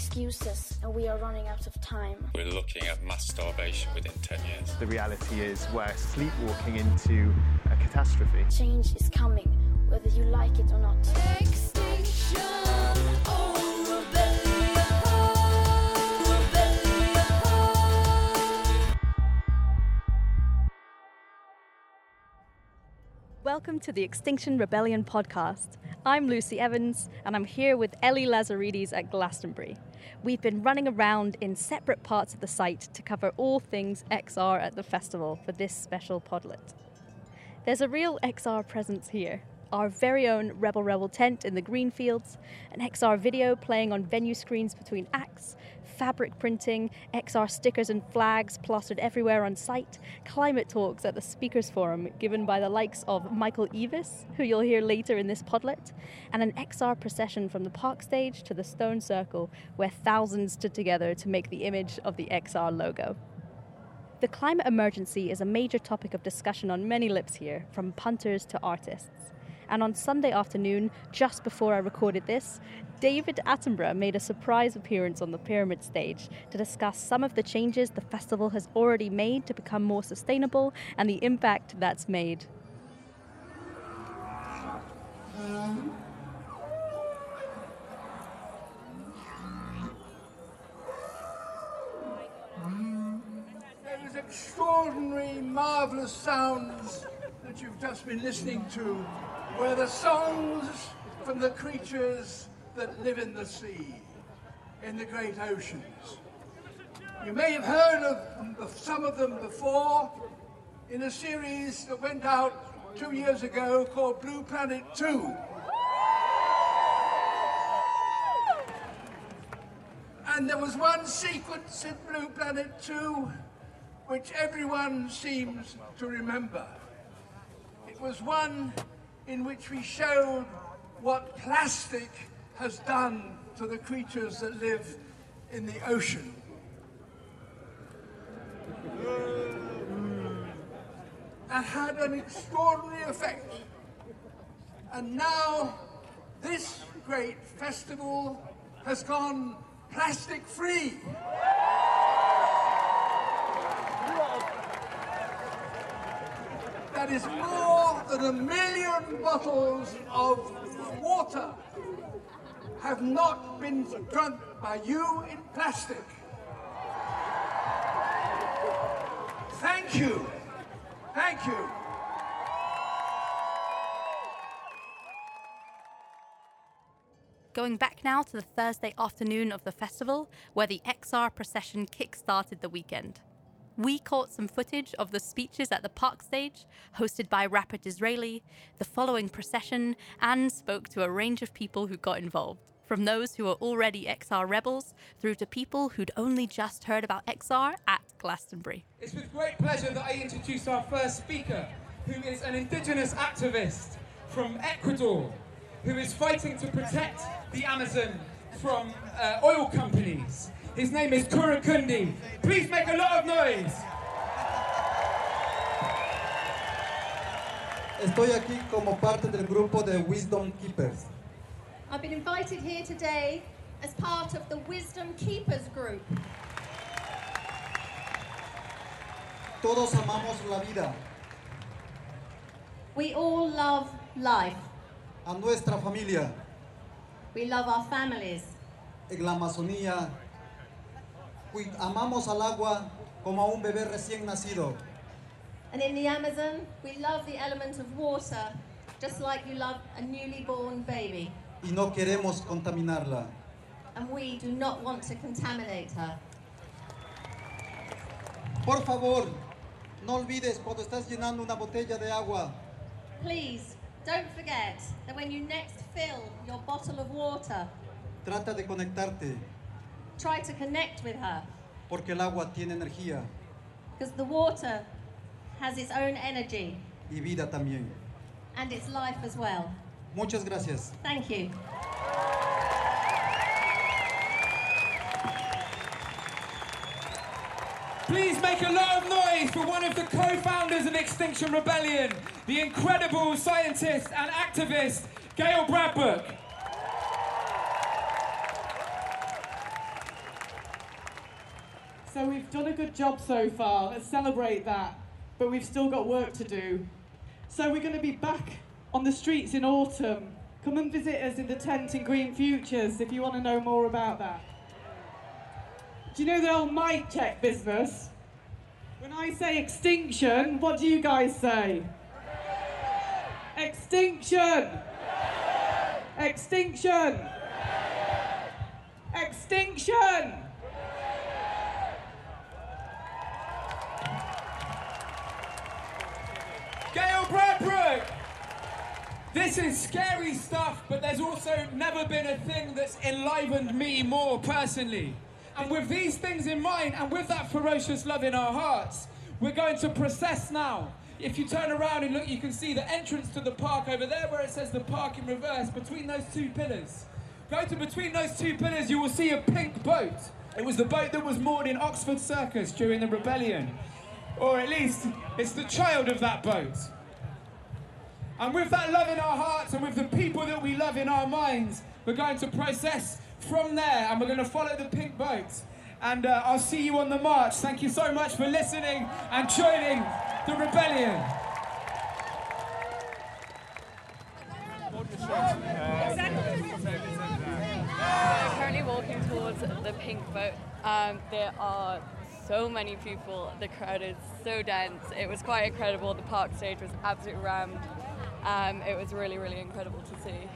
excuses, and we are running out of time. We're looking at mass starvation within 10 years. The reality is we're sleepwalking into a catastrophe. Change is coming, whether you like it or not. Extinction Welcome to the Extinction Rebellion podcast. I'm Lucy Evans, and I'm here with Ellie Lazaridis at Glastonbury. We've been running around in separate parts of the site to cover all things XR at the festival for this special podlet. There's a real XR presence here. Our very own Rebel Rebel tent in the green fields, an XR video playing on venue screens between acts, fabric printing, XR stickers and flags plastered everywhere on site, climate talks at the Speakers Forum given by the likes of Michael Eavis, who you'll hear later in this podlet, and an XR procession from the park stage to the stone circle where thousands stood together to make the image of the XR logo. The climate emergency is a major topic of discussion on many lips here, from punters to artists. And on Sunday afternoon, just before I recorded this, David Attenborough made a surprise appearance on the Pyramid stage to discuss some of the changes the festival has already made to become more sustainable and the impact that's made. Those extraordinary, marvellous sounds that you've just been listening to were the songs from the creatures that live in the sea, in the great oceans. You may have heard of, some of them before in a series that went out two years ago called Blue Planet 2. And there was one sequence in Blue Planet 2 which everyone seems to remember. It was one in which we showed what plastic has done to the creatures that live in the ocean. Mm. That had an extraordinary effect. And now this great festival has gone plastic free. That is more than a million bottles of water have not been drunk by you in plastic. Thank you. Thank you. Going back now to the Thursday afternoon of the festival, where the XR procession kick-started the weekend. We caught some footage of the speeches at the park stage, hosted by rapper Disraeli, the following procession, and spoke to a range of people who got involved. From those who are already XR rebels through to people who'd only just heard about XR at Glastonbury. It's with great pleasure that I introduce our first speaker, who is an indigenous activist from Ecuador, who is fighting to protect the Amazon from uh, oil companies. His name is Kurakundi. Please make a lot of noise. Estoy aquí como parte del grupo de Wisdom Keepers. I've been invited here today as part of the Wisdom Keepers group. Todos amamos la vida, We all love life. a nuestra familia. We love our families. En la Amazonía, amamos al agua como a un bebé recién nacido. And in the Amazon, we love the element of water just like you love a newly born baby. y no queremos contaminarla. And we do not want to contaminate her. Por favor, no olvides cuando estás llenando una botella de agua, Please, don't forget that when you next fill your bottle of water, trata de conectarte, try to connect with her porque el agua tiene energía because the water has its own energy y vida también. and its life as well. Muchas gracias. Thank you. Please make a of noise for one of the co-founders of Extinction Rebellion, the incredible scientist and activist, Gail Bradbrook. So we've done a good job so far. Let's celebrate that. But we've still got work to do. So we're going to be back on the streets in autumn. Come and visit us in the tent in Green Futures if you want to know more about that. Do you know the old mic check business? When I say extinction, what do you guys say? Extinction! Extinction! Extinction! Gail Bradbrook! This is scary stuff, but there's also never been a thing that's enlivened me more personally. And with these things in mind, and with that ferocious love in our hearts, we're going to process now. If you turn around and look, you can see the entrance to the park over there where it says the park in reverse, between those two pillars. Go to between those two pillars, you will see a pink boat. It was the boat that was moored in Oxford Circus during the rebellion. Or at least, it's the child of that boat. And with that love in our hearts and with the people that we love in our minds, we're going to process from there and we're going to follow the pink boat. And uh, I'll see you on the march. Thank you so much for listening and joining the rebellion. We're currently walking towards the pink boat. Um, there are so many people. The crowd is so dense. It was quite incredible. The park stage was absolutely rammed. Um, it was really, really incredible to see.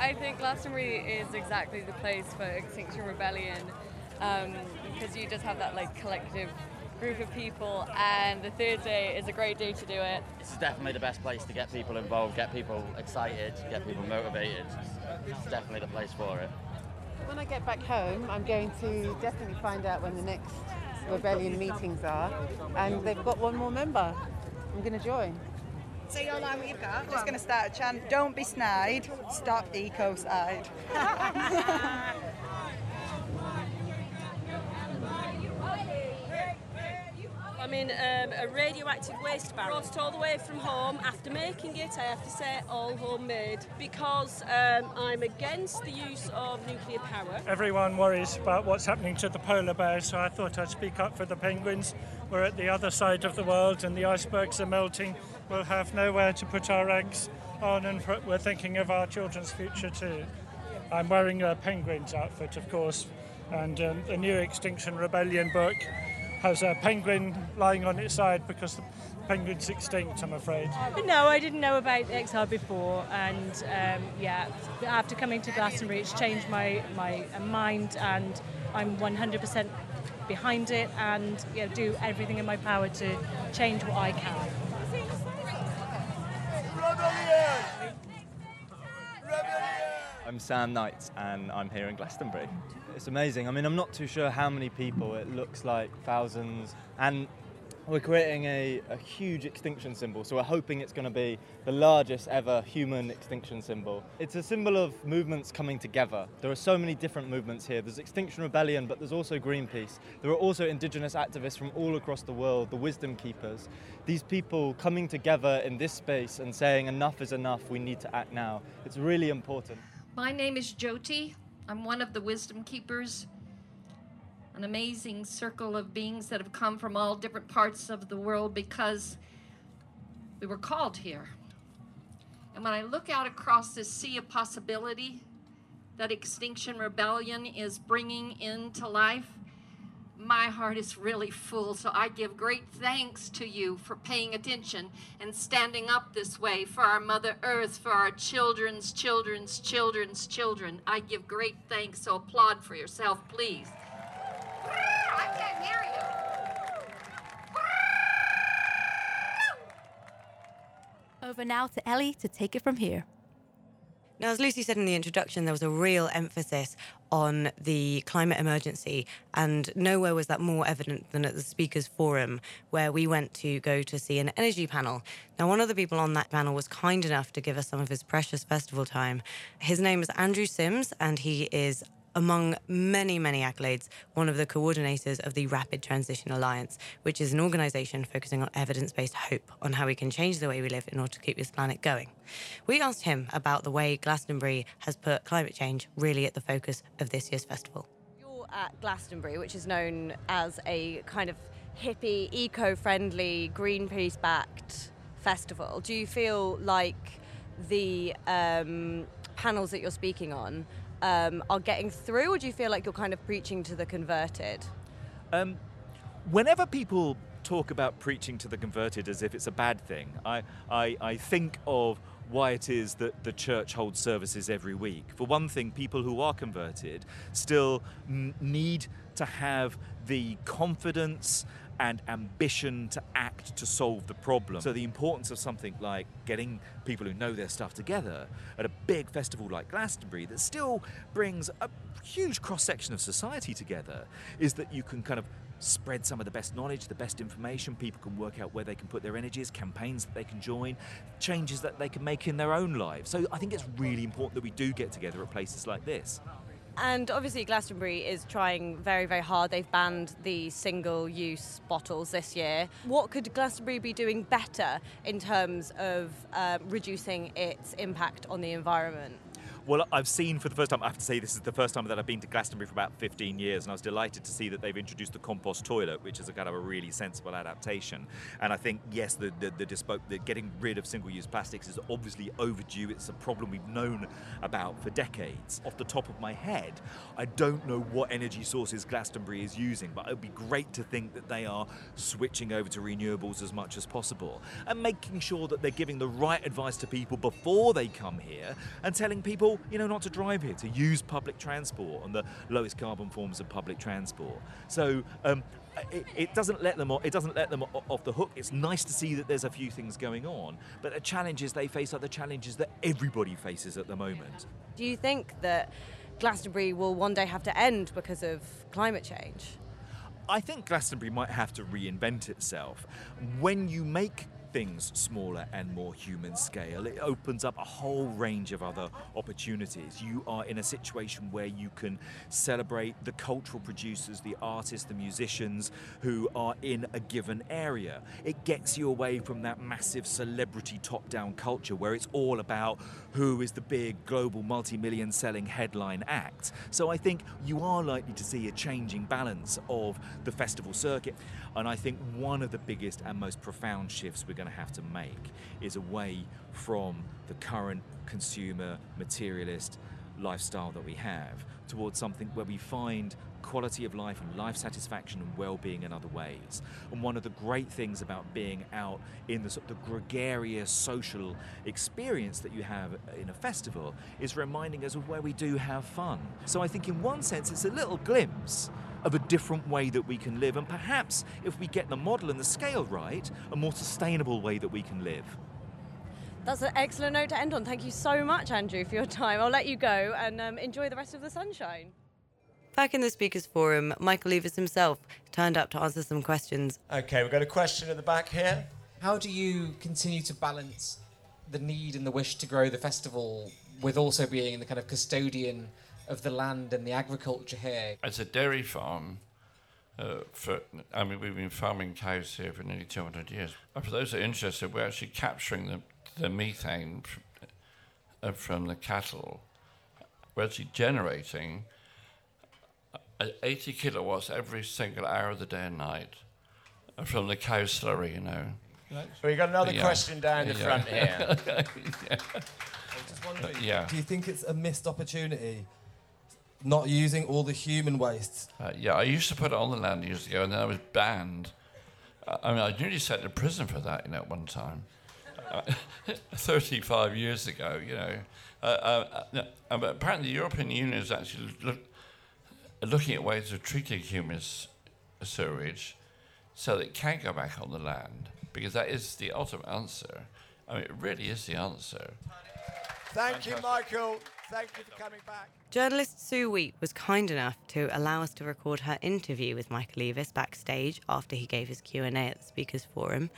I think Glastonbury is exactly the place for Extinction Rebellion um, because you just have that like collective group of people, and the third day is a great day to do it. It's definitely the best place to get people involved, get people excited, get people motivated. It's definitely the place for it. When I get back home, I'm going to definitely find out when the next rebellion meetings are, and they've got one more member. I'm going to join. Say your line what you've got. Just going to start a chant. Don't be snide. Stop ecocide. I'm in um, a radioactive waste barrel. Brought it all the way from home. After making it, I have to say, all homemade because um, I'm against the use of nuclear power. Everyone worries about what's happening to the polar bears, so I thought I'd speak up for the penguins. We're at the other side of the world and the icebergs are melting. We'll have nowhere to put our eggs on, and we're thinking of our children's future too. I'm wearing a penguin's outfit, of course, and um, the new Extinction Rebellion book has a penguin lying on its side because the penguin's extinct, I'm afraid. No, I didn't know about XR before, and um, yeah, after coming to Glastonbury, it's changed my my mind, and I'm 100% behind it, and you know, do everything in my power to change what I can. I'm Sam Knight and I'm here in Glastonbury. It's amazing. I mean, I'm not too sure how many people. It looks like thousands. And we're creating a, a huge extinction symbol. So we're hoping it's going to be the largest ever human extinction symbol. It's a symbol of movements coming together. There are so many different movements here. There's Extinction Rebellion, but there's also Greenpeace. There are also indigenous activists from all across the world, the Wisdom Keepers. These people coming together in this space and saying enough is enough, we need to act now. It's really important. My name is Jyoti. I'm one of the Wisdom Keepers, an amazing circle of beings that have come from all different parts of the world because we were called here. And when I look out across this sea of possibility that Extinction Rebellion is bringing into life, my heart is really full. So I give great thanks to you for paying attention and standing up this way for our Mother Earth, for our children's children's children's children. I give great thanks. So applaud for yourself, please. I can't hear you. Over now to Ellie to take it from here. Now, as Lucy said in the introduction, there was a real emphasis on the climate emergency, and nowhere was that more evident than at the Speakers Forum, where we went to go to see an energy panel. Now, one of the people on that panel was kind enough to give us some of his precious festival time. His name is Andrew Simms, and he is among many, many accolades, one of the coordinators of the Rapid Transition Alliance, which is an organization focusing on evidence based hope on how we can change the way we live in order to keep this planet going. We asked him about the way Glastonbury has put climate change really at the focus of this year's festival. You're at Glastonbury, which is known as a kind of hippie, eco friendly, Greenpeace backed festival, do you feel like the um, panels that you're speaking on um, are getting through, or do you feel like you're kind of preaching to the converted? Um, whenever people talk about preaching to the converted as if it's a bad thing, I, I, I think of why it is that the church holds services every week. For one thing, people who are converted still need to have the confidence and ambition to act to solve the problem. So, the importance of something like getting people who know their stuff together at a big festival like Glastonbury that still brings a huge cross section of society together is that you can kind of spread some of the best knowledge, the best information. People can work out where they can put their energies, campaigns that they can join, changes that they can make in their own lives. So I think it's really important that we do get together at places like this. And obviously, Glastonbury is trying very, very hard. They've banned the single use bottles this year. What could Glastonbury be doing better in terms of uh, reducing its impact on the environment? Well, I've seen for the first time, I have to say this is the first time that I've been to Glastonbury for about 15 years, and I was delighted to see that they've introduced the compost toilet, which is a kind of a really sensible adaptation. And I think, yes, the, the, the, dispo- the getting rid of single use plastics is obviously overdue. It's a problem we've known about for decades. Off the top of my head, I don't know what energy sources Glastonbury is using, but it would be great to think that they are switching over to renewables as much as possible and making sure that they're giving the right advice to people before they come here and telling people you know, not to drive here, to use public transport and the lowest carbon forms of public transport. So um, it, it, doesn't let them. It doesn't let them off the hook. It's nice to see that there's a few things going on, but the challenges they face are the challenges that everybody faces at the moment. Do you think that Glastonbury will one day have to end because of climate change? I think Glastonbury might have to reinvent itself. When you make things smaller and more human scale. It opens up a whole range of other opportunities. You are in a situation where you can celebrate the cultural producers, the artists, the musicians who are in a given area. It gets you away from that massive celebrity top down culture where it's all about who is the big global multi million selling headline act. So I think you are likely to see a changing balance of the festival circuit. And I think one of the biggest and most profound shifts we're going to have to make is away from the current consumer materialist lifestyle that we have towards something where we find quality of life and life satisfaction and well-being in other ways. And one of the great things about being out in the, the gregarious social experience that you have in a festival is reminding us of where we do have fun. So I think in one sense it's a little glimpse of a different way that we can live and perhaps if we get the model and the scale right, a more sustainable way that we can live. That's an excellent note to end on. Thank you so much, Andrew, for your time. I'll let you go and um, enjoy the rest of the sunshine. Back in the Speakers Forum, Michael Eavis himself turned up to answer some questions. Okay, we've got a question at the back here. How do you continue to balance the need and the wish to grow the festival with also being the kind of custodian of the land and the agriculture here? As a dairy farm, uh, for I mean, we've been farming cows here for nearly 200 years. But for those that are interested, we're actually capturing the, the methane f- uh, from the cattle. We're actually generating uh, 80 kilowatts every single hour of the day and night uh, from the cow slurry, you know. We've got another Yeah. question down the Yeah. front here. Yeah. Just wondering, yeah. do you think it's a missed opportunity not using all the human waste? Uh, yeah, I used to put it on the land years ago, and then I was banned. I mean, I nearly sent to prison for that, you know, at one time. Uh, 35 years ago, you know. Uh, uh, uh, uh, but apparently, the European Union is actually look, looking at ways of treating human sewage so that it can go back on the land, because that is the ultimate answer. I mean, it really is the answer. Thank you, Michael. Thank you for coming back. Journalist Sue Wheat was kind enough to allow us to record her interview with Michael Eavis backstage after he gave his Q&A at the Speakers Forum,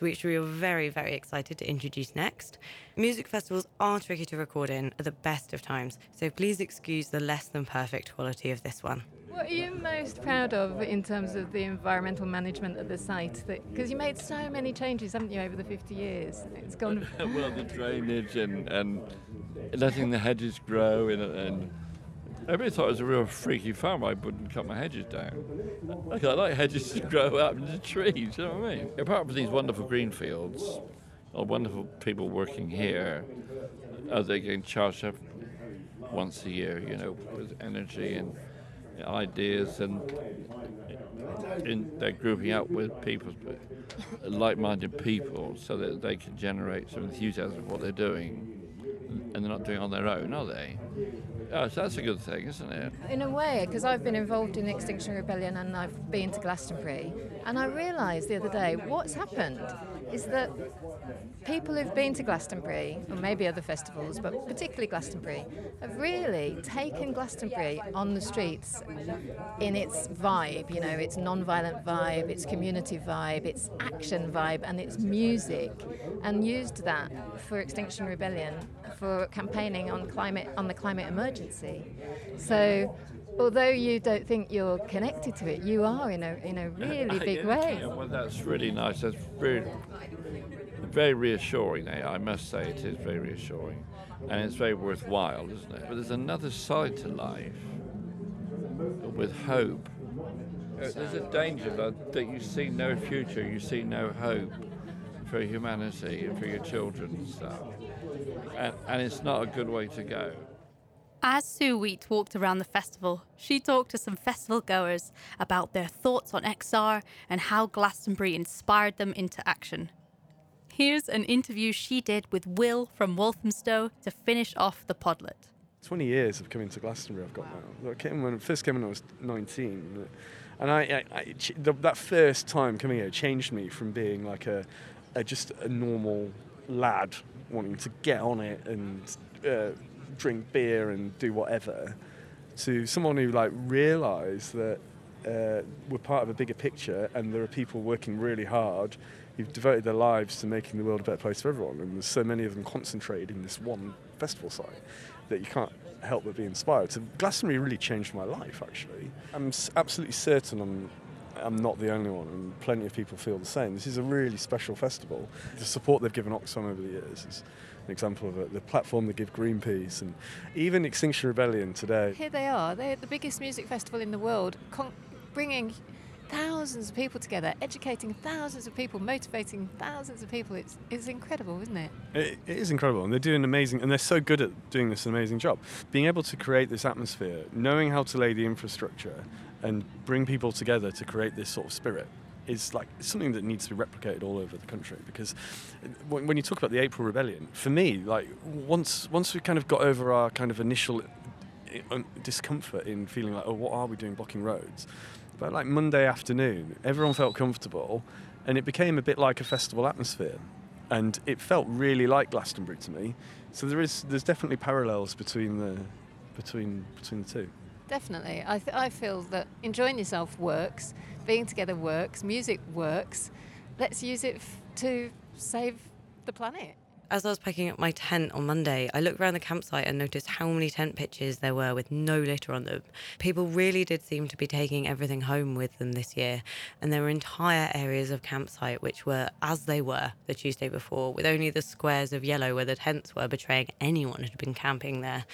which we were very, very excited to introduce next. Music festivals are tricky to record in at the best of times, so please excuse the less than perfect quality of this one. What are you most proud of in terms of the environmental management of the site? Because you made so many changes, haven't you, over the 50 years? It's gone. well, the drainage and, and letting the hedges grow and, and Everybody thought it was a real freaky farm. I wouldn't cut my hedges down. Like, I like hedges to grow up into trees, you know what I mean? Apart from these wonderful green fields, or wonderful people working here, as they getting charged up once a year, you know, with energy and ideas, and they're grouping up with people, like-minded people, so that they can generate some enthusiasm for what they're doing, and they're not doing it on their own, are they? Oh, so that's a good thing, isn't it? In a way, because I've been involved in the Extinction Rebellion and I've been to Glastonbury, and I realised the other day what's happened is that people who've been to Glastonbury, or maybe other festivals, but particularly Glastonbury, have really taken Glastonbury on the streets in its vibe, you know, its non-violent vibe, its community vibe, its action vibe, and its music, and used that for Extinction Rebellion for campaigning on climate on the climate emergency. So although you don't think you're connected to it, you are in a in a really big Yeah, way. yeah, well, that's really nice. That's very, very reassuring. eh? I must say, it is very reassuring, and it's very worthwhile, isn't it? But there's another side to life with hope. Uh, There's a danger that, that you see no future, you see no hope for humanity and for your children and stuff, and, and it's not a good way to go. As Sue Wheat walked around the festival, she talked to some festival goers about their thoughts on XR and how Glastonbury inspired them into action. Here's an interview she did with Will from Walthamstow to finish off the podlet. 20 years of coming to Glastonbury I've got now. I came when first came when I was 19, and I, I, I the, that first time coming here changed me from being like a, a just a normal lad wanting to get on it and uh, drink beer and do whatever, to someone who like realised that uh, we're part of a bigger picture and there are people working really hard who've devoted their lives to making the world a better place for everyone. And there's so many of them concentrated in this one festival site that you can't help but be inspired. So Glastonbury really changed my life, actually. I'm absolutely certain I'm, I'm not the only one, and plenty of people feel the same. This is a really special festival. The support they've given Oxfam over the years is an example of it. The platform they give Greenpeace, and even Extinction Rebellion today. Here they are. They're the biggest music festival in the world, con- bringing thousands of people together, educating thousands of people, motivating thousands of people. It's, it's incredible, isn't it? It, it is incredible, and they're doing amazing, and they're so good at doing this amazing job. Being able to create this atmosphere, knowing how to lay the infrastructure, and bring people together to create this sort of spirit is like something that needs to be replicated all over the country. Because when, you talk about the April Rebellion, for me, like once once we kind of got over our kind of initial eh, discomfort in feeling like, oh, what are we doing blocking roads? But like Monday afternoon, everyone felt comfortable, and it became a bit like a festival atmosphere, and it felt really like Glastonbury to me. So there is there's definitely parallels between the between between the two. Definitely. I, th- I feel that enjoying yourself works, being together works, music works. Let's use it f- to save the planet. As I was packing up my tent on Monday, I looked around the campsite and noticed how many tent pitches there were with no litter on them. People really did seem to be taking everything home with them this year, and there were entire areas of campsite which were as they were the Tuesday before, with only the squares of yellow where the tents were betraying anyone who'd been camping there.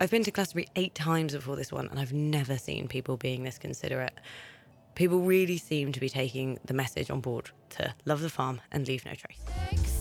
I've been to Glastonbury eight times before this one, and I've never seen people being this considerate. People really seem to be taking the message on board to love the farm and leave no trace.